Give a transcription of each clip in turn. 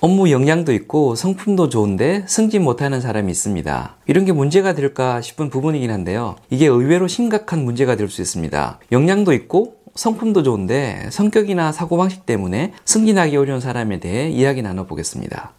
업무 역량도 있고 성품도 좋은데 승진 못하는 사람이 있습니다. 이런 게 문제가 될까 싶은 부분이긴 한데요. 이게 의외로 심각한 문제가 될 수 있습니다. 역량도 있고 성품도 좋은데 성격이나 사고방식 때문에 승진하기 어려운 사람에 대해 이야기 나눠보겠습니다.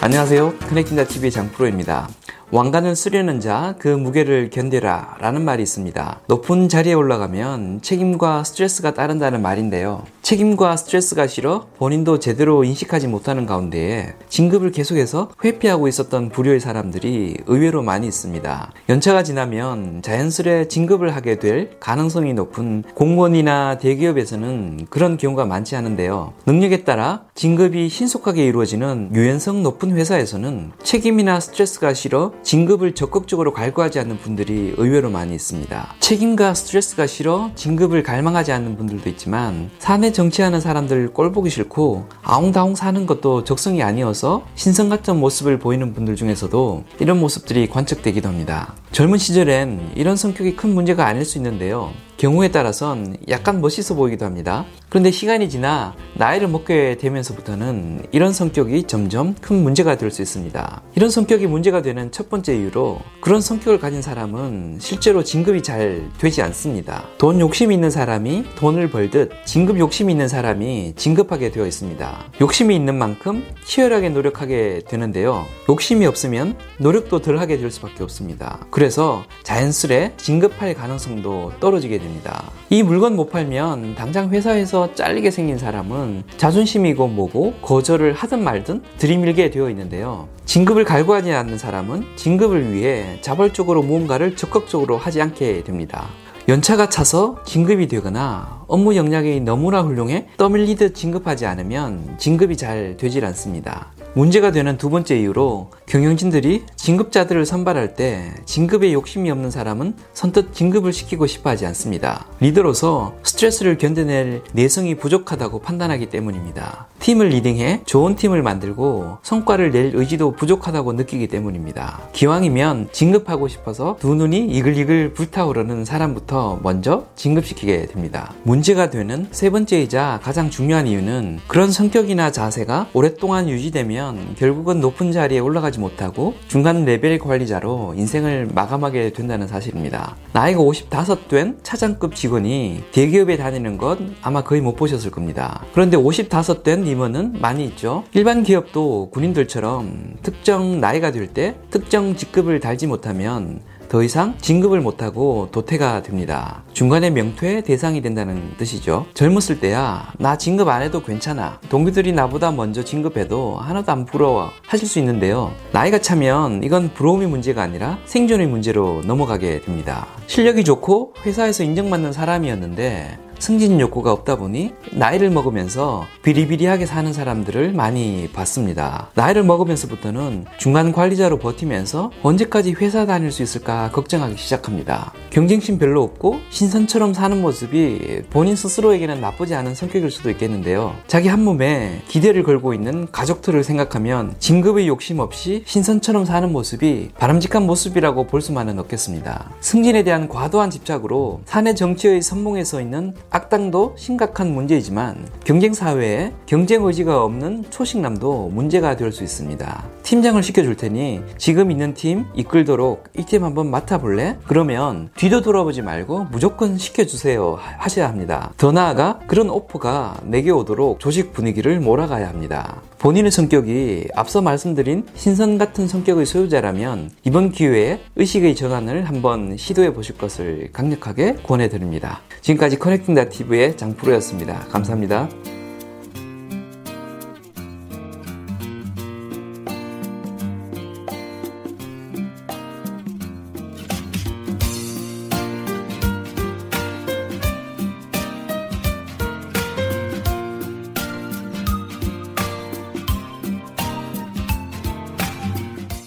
안녕하세요. 커넥팅자TV의 장프로입니다. 왕관을 쓰려는 자 그 무게를 견뎌라 라는 말이 있습니다. 높은 자리에 올라가면 책임과 스트레스가 따른다는 말인데요. 책임과 스트레스가 싫어 본인도 제대로 인식하지 못하는 가운데에 진급을 계속해서 회피하고 있었던 부류의 사람들이 의외로 많이 있습니다. 연차가 지나면 자연스레 진급을 하게 될 가능성이 높은 공무원이나 대기업에서는 그런 경우가 많지 않은데요. 능력에 따라 진급이 신속하게 이루어지는 유연성 높은 회사에서는 책임이나 스트레스가 싫어 진급을 적극적으로 갈구하지 않는 분들이 의외로 많이 있습니다. 책임과 스트레스가 싫어 진급을 갈망하지 않는 분들도 있지만 사내 정치하는 사람들 꼴보기 싫고 아웅다웅 사는 것도 적성이 아니어서 신성 같은 모습을 보이는 분들 중에서도 이런 모습들이 관측되기도 합니다. 젊은 시절엔 이런 성격이 큰 문제가 아닐 수 있는데요. 경우에 따라선 약간 멋있어 보이기도 합니다. 그런데 시간이 지나 나이를 먹게 되면서부터는 이런 성격이 점점 큰 문제가 될 수 있습니다. 이런 성격이 문제가 되는 첫 번째 이유로 그런 성격을 가진 사람은 실제로 진급이 잘 되지 않습니다. 돈 욕심이 있는 사람이 돈을 벌듯 진급 욕심이 있는 사람이 진급하게 되어 있습니다. 욕심이 있는 만큼 치열하게 노력하게 되는데요. 욕심이 없으면 노력도 덜 하게 될 수밖에 없습니다. 그래서 자연스레 진급할 가능성도 떨어지게 됩니다. 됩니다. 이 물건 못 팔면 당장 회사에서 잘리게 생긴 사람은 자존심이고 뭐고 거절을 하든 말든 들이밀게 되어 있는데요. 진급을 갈구하지 않는 사람은 진급을 위해 자발적으로 무언가를 적극적으로 하지 않게 됩니다. 연차가 차서 진급이 되거나 업무 역량이 너무나 훌륭해 떠밀리듯 진급하지 않으면 진급이 잘 되질 않습니다. 문제가 되는 두 번째 이유로 경영진들이 진급자들을 선발할 때 진급에 욕심이 없는 사람은 선뜻 진급을 시키고 싶어 하지 않습니다. 리더로서 스트레스를 견뎌낼 내성이 부족하다고 판단하기 때문입니다. 팀을 리딩해 좋은 팀을 만들고 성과를 낼 의지도 부족하다고 느끼기 때문입니다. 기왕이면 진급하고 싶어서 두 눈이 이글이글 불타오르는 사람부터 먼저 진급시키게 됩니다. 문제가 되는 세 번째이자 가장 중요한 이유는 그런 성격이나 자세가 오랫동안 유지되면 되면 결국은 높은 자리에 올라가지 못하고 중간 레벨 관리자로 인생을 마감하게 된다는 사실입니다. 나이가 55 된 차장급 직원이 대기업에 다니는 것 아마 거의 못 보셨을 겁니다. 그런데 55 된 임원은 많이 있죠. 일반 기업도 군인들처럼 특정 나이가 될 때 특정 직급을 달지 못하면 더 이상 진급을 못하고 도태가 됩니다. 중간에 명퇴 대상이 된다는 뜻이죠. 젊었을 때야 나 진급 안 해도 괜찮아. 동기들이 나보다 먼저 진급해도 하나도 안 부러워 하실 수 있는데요. 나이가 차면 이건 부러움이 문제가 아니라 생존의 문제로 넘어가게 됩니다. 실력이 좋고 회사에서 인정받는 사람이었는데 승진 욕구가 없다 보니 나이를 먹으면서 비리비리하게 사는 사람들을 많이 봤습니다. 나이를 먹으면서부터는 중간 관리자로 버티면서 언제까지 회사 다닐 수 있을까 걱정하기 시작합니다. 경쟁심 별로 없고 신선처럼 사는 모습이 본인 스스로에게는 나쁘지 않은 성격일 수도 있겠는데요. 자기 한 몸에 기대를 걸고 있는 가족들을 생각하면 진급의 욕심 없이 신선처럼 사는 모습이 바람직한 모습이라고 볼 수만은 없겠습니다. 승진에 대한 과도한 집착으로 사내 정치의 선봉에 서 있는 악당도 심각한 문제이지만 경쟁사회에 경쟁 의지가 없는 초식남도 문제가 될 수 있습니다. 팀장을 시켜줄 테니 지금 있는 팀 이끌도록 이 팀 한번 맡아볼래? 그러면 뒤도 돌아보지 말고 무조건 시켜주세요 하셔야 합니다. 더 나아가 그런 오퍼가 내게 오도록 조직 분위기를 몰아가야 합니다. 본인의 성격이 앞서 말씀드린 신선 같은 성격의 소유자라면 이번 기회에 의식의 전환을 한번 시도해 보실 것을 강력하게 권해드립니다. 지금까지 커넥팅 다 TV의 장프로였습니다. 감사합니다.